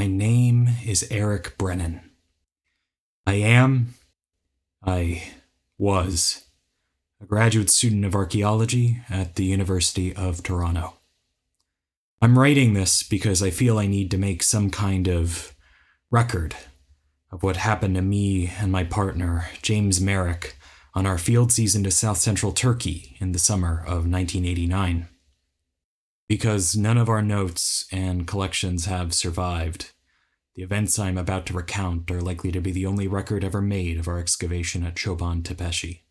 My name is Eric Brennan. I am, I was, a graduate student of archaeology at the University of Toronto. I'm writing this because I feel I need to make some kind of record of what happened to me and my partner, James Merrick, on our field season to south central Turkey in the summer of 1989. Because none of our notes and collections have survived, the events I'm about to recount are likely to be the only record ever made of our excavation at Choban Tepeshi.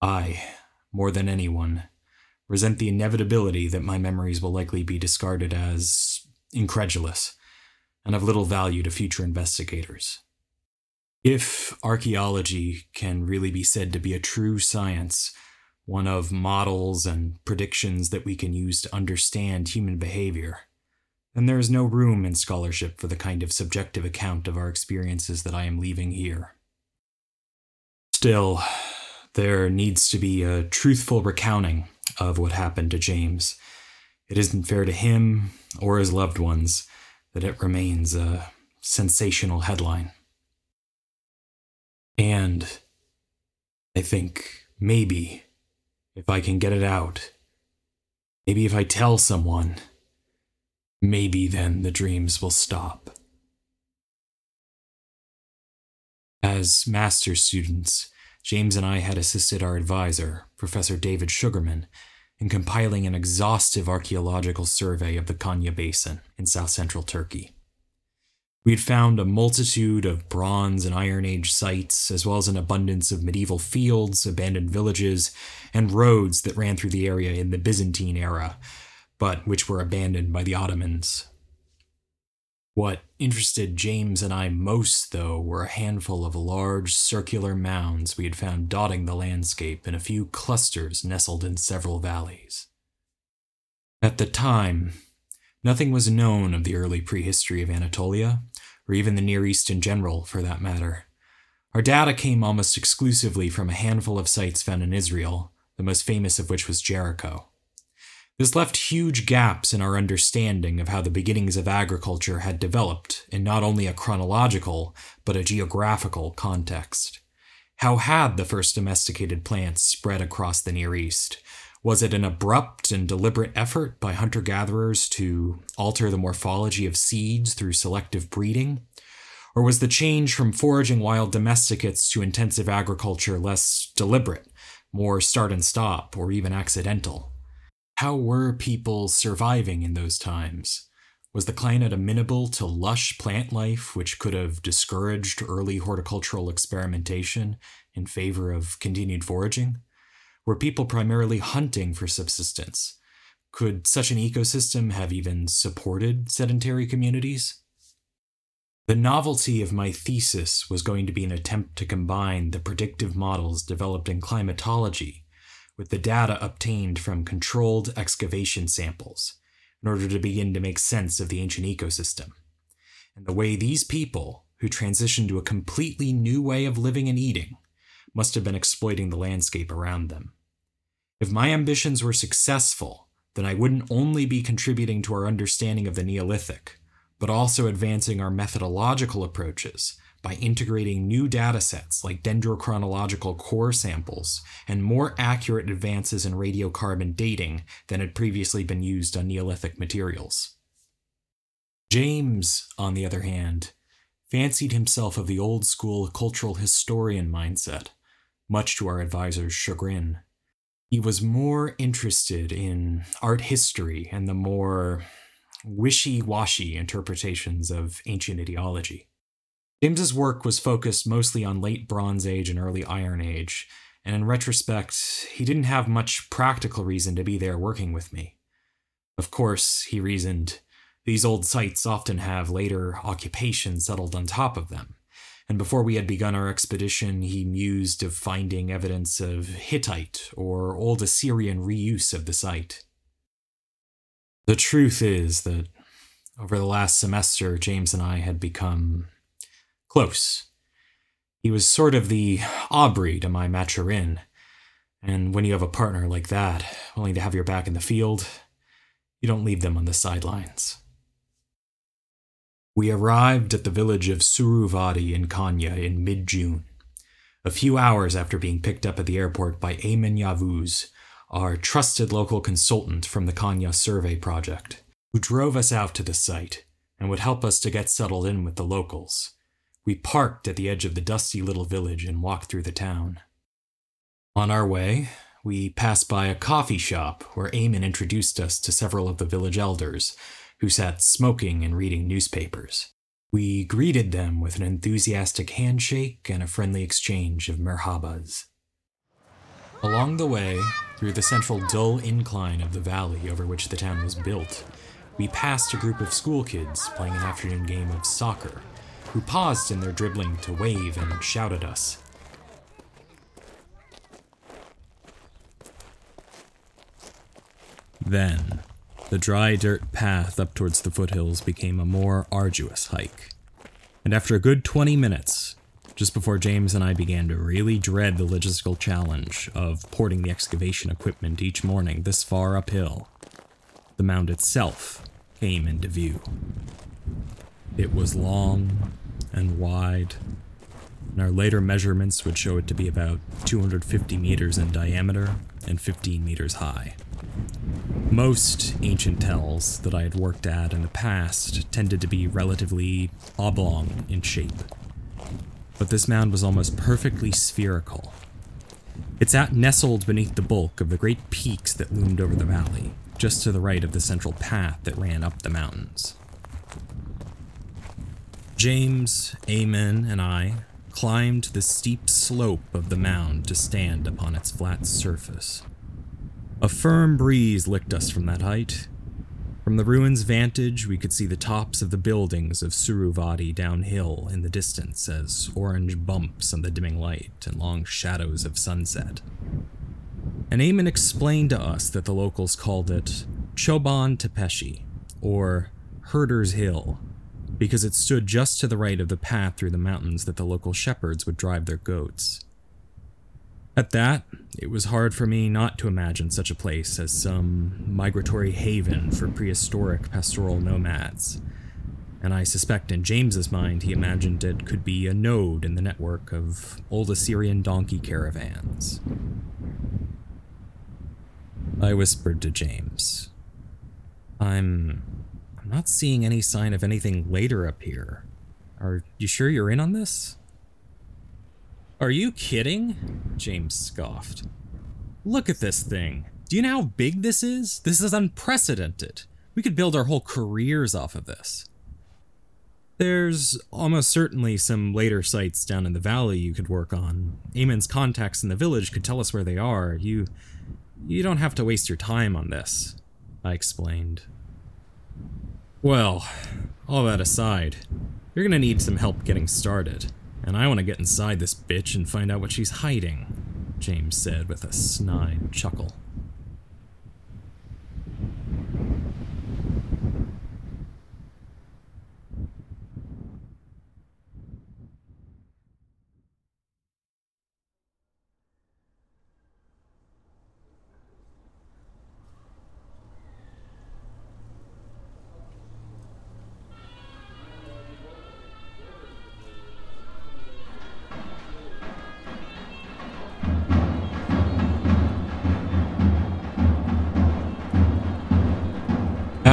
I, more than anyone, resent the inevitability that my memories will likely be discarded as incredulous and of little value to future investigators. If archaeology can really be said to be a true science, one of models and predictions that we can use to understand human behavior, And there is no room in scholarship for the kind of subjective account of our experiences that I am leaving here. Still, there needs to be a truthful recounting of what happened to James. It isn't fair to him or his loved ones that it remains a sensational headline. And I think maybe if I can get it out, maybe if I tell someone, maybe then the dreams will stop. As master students, James and I had assisted our advisor, Professor David Sugarman, in compiling an exhaustive archaeological survey of the Konya Basin in south central Turkey. We had found a multitude of Bronze and Iron Age sites, as well as an abundance of medieval fields, abandoned villages, and roads that ran through the area in the Byzantine era, but which were abandoned by the Ottomans. What interested James and I most, though, were a handful of large circular mounds we had found dotting the landscape and a few clusters nestled in several valleys. At the time, nothing was known of the early prehistory of Anatolia, or even the Near East in general, for that matter. Our data came almost exclusively from a handful of sites found in Israel, the most famous of which was Jericho. This left huge gaps in our understanding of how the beginnings of agriculture had developed in not only a chronological, but a geographical context. How had the first domesticated plants spread across the Near East? Was it an abrupt and deliberate effort by hunter gatherers to alter the morphology of seeds through selective breeding? Or was the change from foraging wild domesticates to intensive agriculture less deliberate, more start and stop, or even accidental? How were people surviving in those times? Was the climate amenable to lush plant life, which could have discouraged early horticultural experimentation in favor of continued foraging? Were people primarily hunting for subsistence? Could such an ecosystem have even supported sedentary communities? The novelty of my thesis was going to be an attempt to combine the predictive models developed in climatology with the data obtained from controlled excavation samples in order to begin to make sense of the ancient ecosystem and the way these people, who transitioned to a completely new way of living and eating, must have been exploiting the landscape around them. If my ambitions were successful, then I wouldn't only be contributing to our understanding of the Neolithic, but also advancing our methodological approaches by integrating new datasets like dendrochronological core samples and more accurate advances in radiocarbon dating than had previously been used on Neolithic materials. James, on the other hand, fancied himself of the old school cultural historian mindset, much to our advisor's chagrin. He was more interested in art history and the more wishy washy interpretations of ancient ideology. James's work was focused mostly on late Bronze Age and early Iron Age, and in retrospect, he didn't have much practical reason to be there working with me. Of course, he reasoned, these old sites often have later occupation settled on top of them, and before we had begun our expedition, he mused of finding evidence of Hittite or Old Assyrian reuse of the site. The truth is that over the last semester, James and I had become Close. He was sort of the Aubrey to my Maturin, and when you have a partner like that, willing to have your back in the field, you don't leave them on the sidelines. We arrived at the village of Suruvadi in Konya in mid June, a few hours after being picked up at the airport by Eamon Yavuz, our trusted local consultant from the Konya Survey Project, who drove us out to the site and would help us to get settled in with the locals. We parked at the edge of the dusty little village and walked through the town. On our way, we passed by a coffee shop where Eamon introduced us to several of the village elders, who sat smoking and reading newspapers. We greeted them with an enthusiastic handshake and a friendly exchange of merhabas. Along the way, through the central dull incline of the valley over which the town was built, we passed a group of school kids playing an afternoon game of soccer, who paused in their dribbling to wave and shout at us. Then, the dry dirt path up towards the foothills became a more arduous hike. And after a good 20 minutes, just before James and I began to really dread the logistical challenge of porting the excavation equipment each morning this far uphill, the mound itself came into view. It was long and wide, and our later measurements would show it to be about 250 meters in diameter and 15 meters high. Most ancient tells that I had worked at in the past tended to be relatively oblong in shape, but this mound was almost perfectly spherical. It sat nestled beneath the bulk of the great peaks that loomed over the valley, just to the right of the central path that ran up the mountains. James, Amen, and I climbed the steep slope of the mound to stand upon its flat surface. A firm breeze licked us from that height. From the ruin's vantage, we could see the tops of the buildings of Suruvadi downhill in the distance as orange bumps on the dimming light and long shadows of sunset. And Eamon explained to us that the locals called it Choban Tepeshi, or Herder's Hill, because it stood just to the right of the path through the mountains that the local shepherds would drive their goats. At that, it was hard for me not to imagine such a place as some migratory haven for prehistoric pastoral nomads. And I suspect in James's mind he imagined it could be a node in the network of old Assyrian donkey caravans. I whispered to James. I'm I'm not seeing any sign of anything later up here. Are you sure you're in on this? Are you kidding? James scoffed. Look at this thing. Do you know how big this is? This is unprecedented. We could build our whole careers off of this. There's almost certainly some later sites down in the valley you could work on. Eamon's contacts in the village could tell us where they are. You you don't have to waste your time on this, I explained. Well, all that aside, you're gonna need some help getting started. And I want to get inside this bitch and find out what she's hiding, James said with a snide chuckle.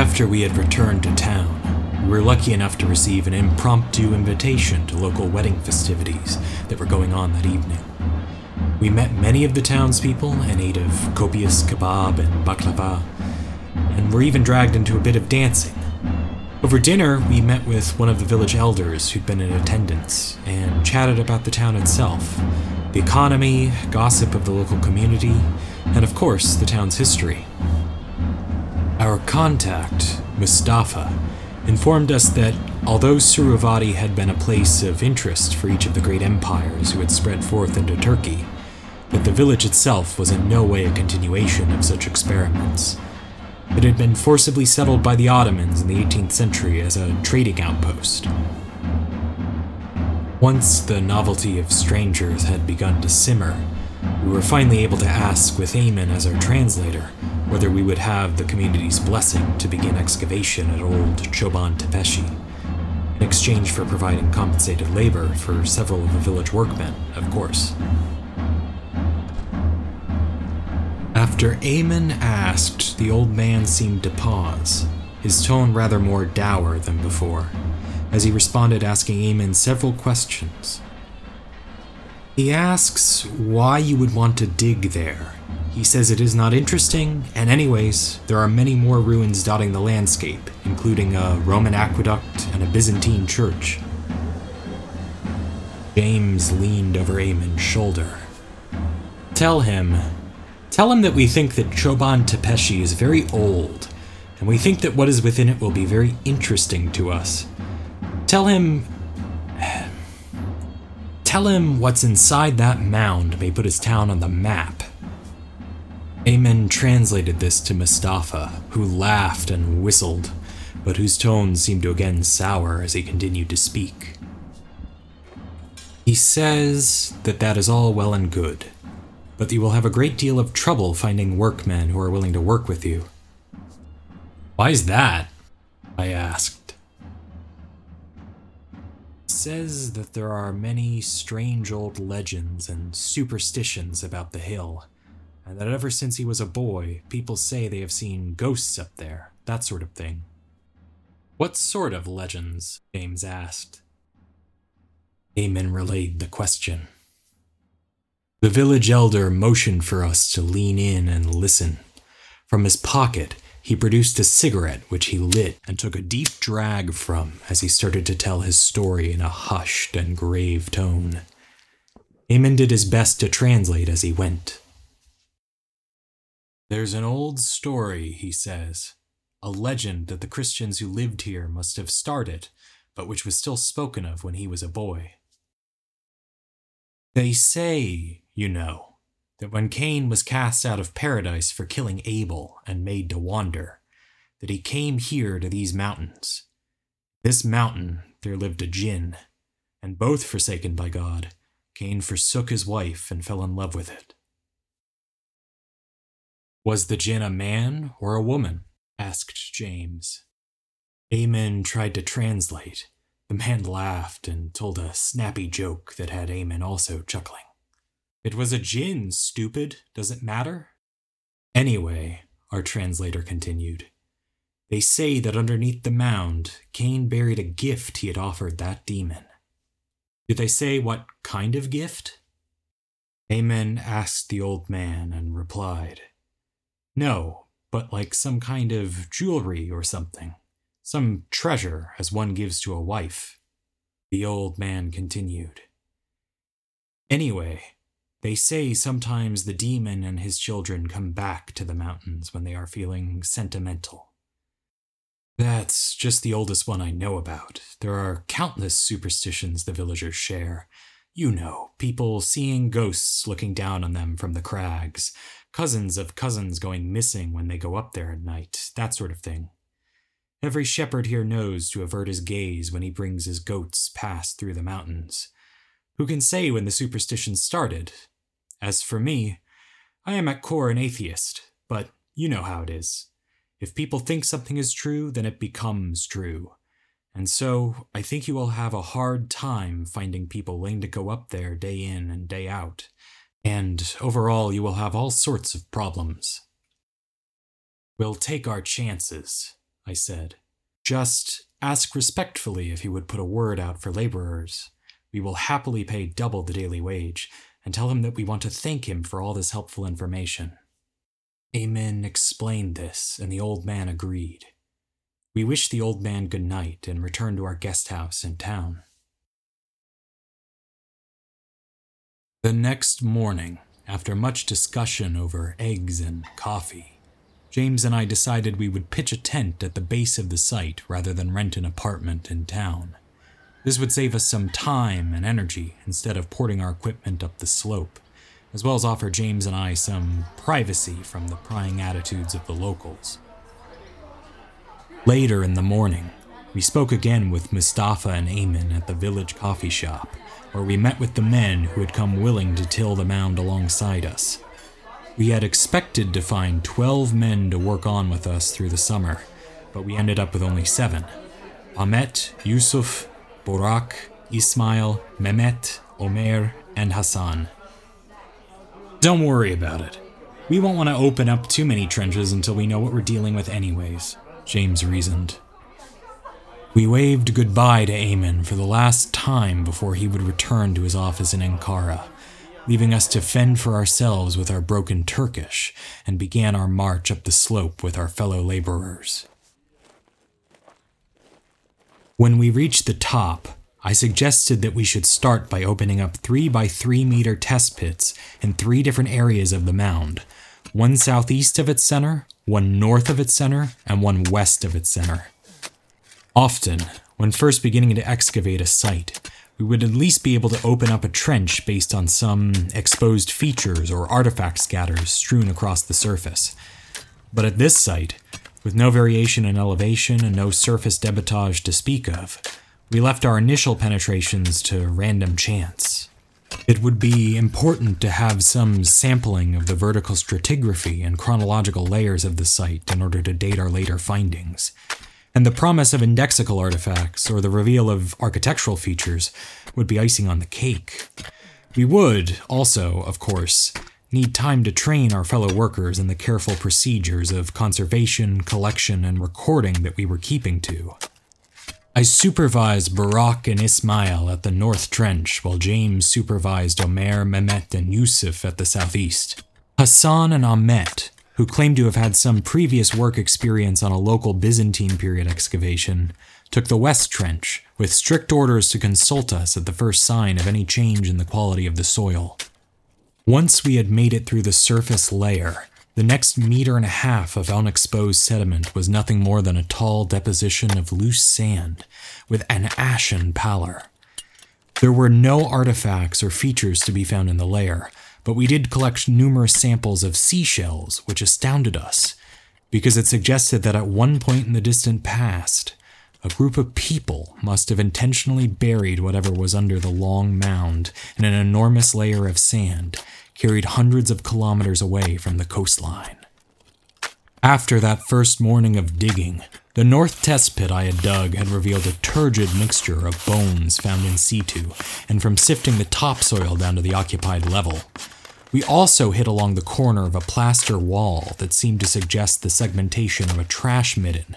After we had returned to town, we were lucky enough to receive an impromptu invitation to local wedding festivities that were going on that evening. We met many of the townspeople and ate of copious kebab and baklava, and were even dragged into a bit of dancing. Over dinner, we met with one of the village elders who'd been in attendance and chatted about the town itself, the economy, gossip of the local community, and of course, the town's history. Our contact, Mustafa, informed us that although Suruvadi had been a place of interest for each of the great empires who had spread forth into Turkey, that the village itself was in no way a continuation of such experiments. It had been forcibly settled by the Ottomans in the 18th century as a trading outpost. Once the novelty of strangers had begun to simmer, we were finally able to ask, with Eamon as our translator, whether we would have the community's blessing to begin excavation at old Choban Tepeshi. in exchange for providing compensated labor for several of the village workmen, of course. After Amon asked, the old man seemed to pause, his tone rather more dour than before, as he responded asking Amon several questions. He asks why you would want to dig there. He says it is not interesting, and anyways, there are many more ruins dotting the landscape, including a Roman aqueduct and a Byzantine church. James leaned over Amon's shoulder. Tell him, tell him that we think that Choban Tepeshi is very old, and we think that what is within it will be very interesting to us. Tell him Tell him what's inside that mound may put his town on the map. Amon translated this to Mustafa, who laughed and whistled, but whose tone seemed to again sour as he continued to speak. He says that that is all well and good, but you will have a great deal of trouble finding workmen who are willing to work with you. Why's that? I asked says that there are many strange old legends and superstitions about the hill, and that ever since he was a boy, people say they have seen ghosts up there, that sort of thing. What sort of legends? James asked. Amon relayed the question. The village elder motioned for us to lean in and listen. From his pocket, he produced a cigarette, which he lit and took a deep drag from as he started to tell his story in a hushed and grave tone. Amon did his best to translate as he went. There's an old story, he says, a legend that the Christians who lived here must have started, but which was still spoken of when he was a boy. They say, you know, that when Cain was cast out of paradise for killing Abel and made to wander, that he came here to these mountains. This mountain there lived a jinn, and both forsaken by God, Cain forsook his wife and fell in love with it. Was the jinn a man or a woman? asked James. Amon tried to translate. The man laughed and told a snappy joke that had Amon also chuckling. It was a jinn, stupid. Does it matter? Anyway, our translator continued, they say that underneath the mound, Cain buried a gift he had offered that demon. Did they say what kind of gift? Amon asked the old man and replied, No, but like some kind of jewelry or something. Some treasure, as one gives to a wife. The old man continued. Anyway, they say sometimes the demon and his children come back to the mountains when they are feeling sentimental. That's just the oldest one I know about. There are countless superstitions the villagers share. You know, people seeing ghosts looking down on them from the crags, cousins of cousins going missing when they go up there at night, that sort of thing. Every shepherd here knows to avert his gaze when he brings his goats past through the mountains. Who can say when the superstition started? As for me, I am at core an atheist, but you know how it is. If people think something is true, then it becomes true. And so, I think you will have a hard time finding people willing to go up there day in and day out. And overall, you will have all sorts of problems. We'll take our chances, I said. Just ask respectfully if you would put a word out for laborers. We will happily pay double the daily wage, and tell him that we want to thank him for all this helpful information. Amon explained this, and the old man agreed. We wished the old man good night and returned to our guest house in town. The next morning, after much discussion over eggs and coffee, James and I decided we would pitch a tent at the base of the site rather than rent an apartment in town. This would save us some time and energy instead of porting our equipment up the slope, as well as offer James and I some privacy from the prying attitudes of the locals. Later in the morning, we spoke again with Mustafa and Amon at the village coffee shop, where we met with the men who had come willing to till the mound alongside us. We had expected to find 12 men to work on with us through the summer, but we ended up with only seven. Ahmet, Yusuf, Burak, Ismail, Mehmet, Omer, and Hassan. Don't worry about it. We won't want to open up too many trenches until we know what we're dealing with, anyways, James reasoned. We waved goodbye to Eamon for the last time before he would return to his office in Ankara, leaving us to fend for ourselves with our broken Turkish, and began our march up the slope with our fellow laborers. When we reached the top, I suggested that we should start by opening up 3 by 3 meter test pits in three different areas of the mound one southeast of its center, one north of its center, and one west of its center. Often, when first beginning to excavate a site, we would at least be able to open up a trench based on some exposed features or artifact scatters strewn across the surface. But at this site, with no variation in elevation and no surface debitage to speak of, we left our initial penetrations to random chance. It would be important to have some sampling of the vertical stratigraphy and chronological layers of the site in order to date our later findings and the promise of indexical artifacts or the reveal of architectural features would be icing on the cake. We would also, of course, need time to train our fellow workers in the careful procedures of conservation, collection, and recording that we were keeping to. I supervised Burak and Ismail at the North Trench, while James supervised Omer, Mehmet, and Yusuf at the southeast. Hassan and Ahmet who claimed to have had some previous work experience on a local Byzantine period excavation, took the West Trench with strict orders to consult us at the first sign of any change in the quality of the soil. Once we had made it through the surface layer, the next meter and a half of unexposed sediment was nothing more than a tall deposition of loose sand with an ashen pallor. There were no artifacts or features to be found in the layer, but we did collect numerous samples of seashells, which astounded us, because it suggested that at one point in the distant past, a group of people must have intentionally buried whatever was under the long mound in an enormous layer of sand carried hundreds of kilometers away from the coastline. After that first morning of digging, the north test pit I had dug had revealed a turgid mixture of bones found in situ, and from sifting the topsoil down to the occupied level, we also hit along the corner of a plaster wall that seemed to suggest the segmentation of a trash midden.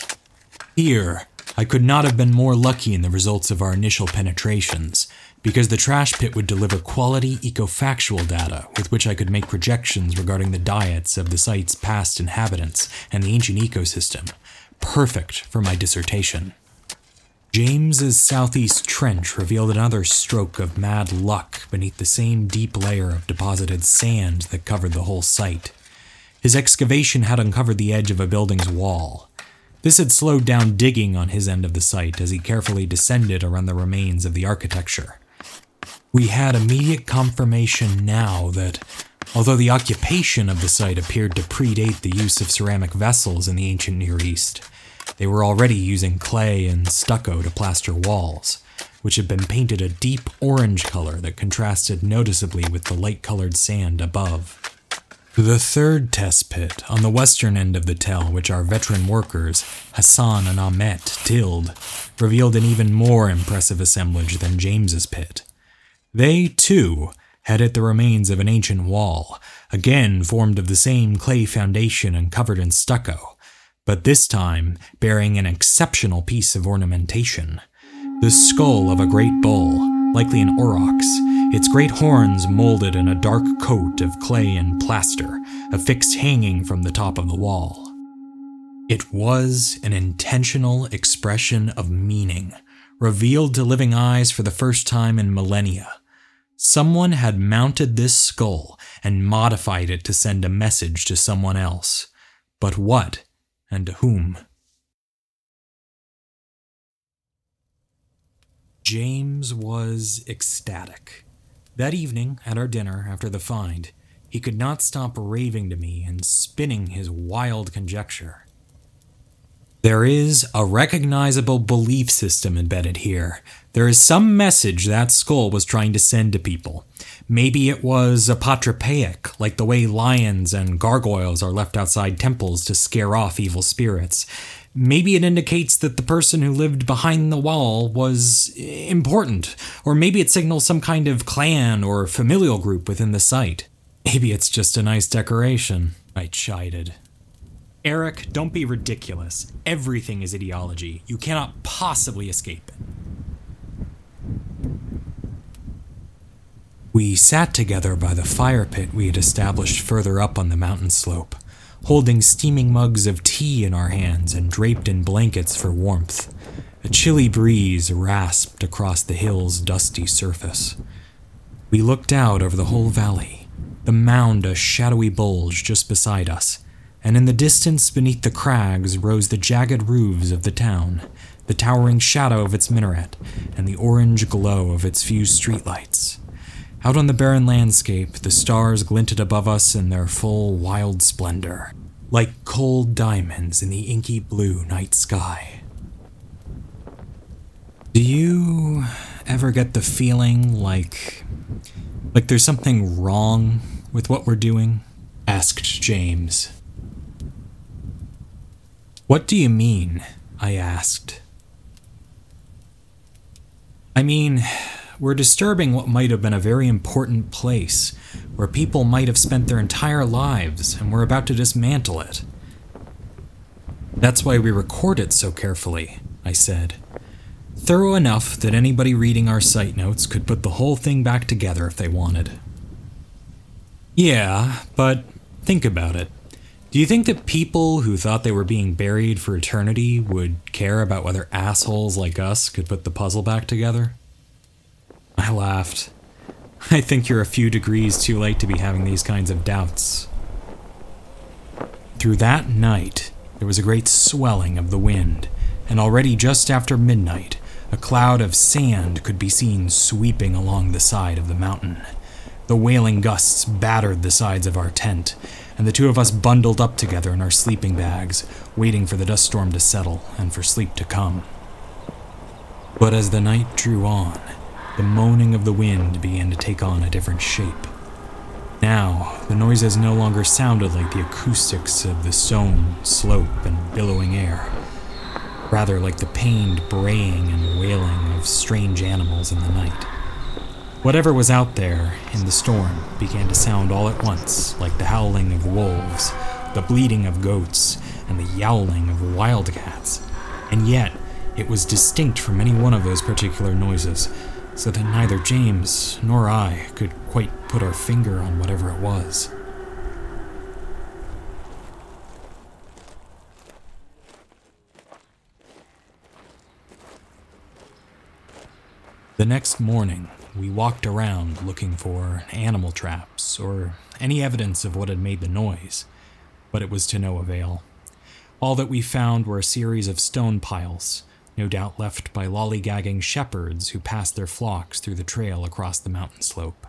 Here, I could not have been more lucky in the results of our initial penetrations, because the trash pit would deliver quality ecofactual data with which I could make projections regarding the diets of the site's past inhabitants and the ancient ecosystem, perfect for my dissertation. James's southeast trench revealed another stroke of mad luck beneath the same deep layer of deposited sand that covered the whole site. His excavation had uncovered the edge of a building's wall. This had slowed down digging on his end of the site as he carefully descended around the remains of the architecture. We had immediate confirmation now that, although the occupation of the site appeared to predate the use of ceramic vessels in the ancient Near East, they were already using clay and stucco to plaster walls, which had been painted a deep orange color that contrasted noticeably with the light colored sand above. The third test pit, on the western end of the tell, which our veteran workers, Hassan and Ahmet, tilled, revealed an even more impressive assemblage than James's pit. They, too, had hit the remains of an ancient wall, again formed of the same clay foundation and covered in stucco, but this time bearing an exceptional piece of ornamentation. The skull of a great bull, likely an aurochs, its great horns molded in a dark coat of clay and plaster, affixed hanging from the top of the wall. It was an intentional expression of meaning, revealed to living eyes for the first time in millennia. Someone had mounted this skull and modified it to send a message to someone else. But what and to whom. James was ecstatic. That evening, at our dinner after the find, he could not stop raving to me and spinning his wild conjecture. There is a recognizable belief system embedded here. There is some message that skull was trying to send to people. Maybe it was apotropaic, like the way lions and gargoyles are left outside temples to scare off evil spirits. Maybe it indicates that the person who lived behind the wall was important, or maybe it signals some kind of clan or familial group within the site. Maybe it's just a nice decoration, I chided. Eric, don't be ridiculous. Everything is ideology. You cannot possibly escape it. We sat together by the fire pit we had established further up on the mountain slope, holding steaming mugs of tea in our hands and draped in blankets for warmth. A chilly breeze rasped across the hill's dusty surface. We looked out over the whole valley, the mound a shadowy bulge just beside us, and in the distance beneath the crags rose the jagged roofs of the town, the towering shadow of its minaret, and the orange glow of its few streetlights. Out on the barren landscape, the stars glinted above us in their full wild splendor, like cold diamonds in the inky blue night sky. Do you ever get the feeling like like there's something wrong with what we're doing? asked James. What do you mean? I asked. I mean, we're disturbing what might have been a very important place, where people might have spent their entire lives, and we're about to dismantle it. That's why we record it so carefully, I said. Thorough enough that anybody reading our site notes could put the whole thing back together if they wanted. Yeah, but think about it. Do you think that people who thought they were being buried for eternity would care about whether assholes like us could put the puzzle back together? I laughed. I think you're a few degrees too late to be having these kinds of doubts. Through that night, there was a great swelling of the wind, and already just after midnight, a cloud of sand could be seen sweeping along the side of the mountain. The wailing gusts battered the sides of our tent, and the two of us bundled up together in our sleeping bags, waiting for the dust storm to settle and for sleep to come. But as the night drew on, the moaning of the wind began to take on a different shape. Now, the noises no longer sounded like the acoustics of the stone, slope, and billowing air, rather like the pained braying and wailing of strange animals in the night. Whatever was out there in the storm began to sound all at once like the howling of wolves, the bleating of goats, and the yowling of wildcats. And yet, it was distinct from any one of those particular noises, so that neither James nor I could quite put our finger on whatever it was. The next morning, we walked around looking for animal traps or any evidence of what had made the noise, but it was to no avail. All that we found were a series of stone piles, no doubt left by lollygagging shepherds who passed their flocks through the trail across the mountain slope.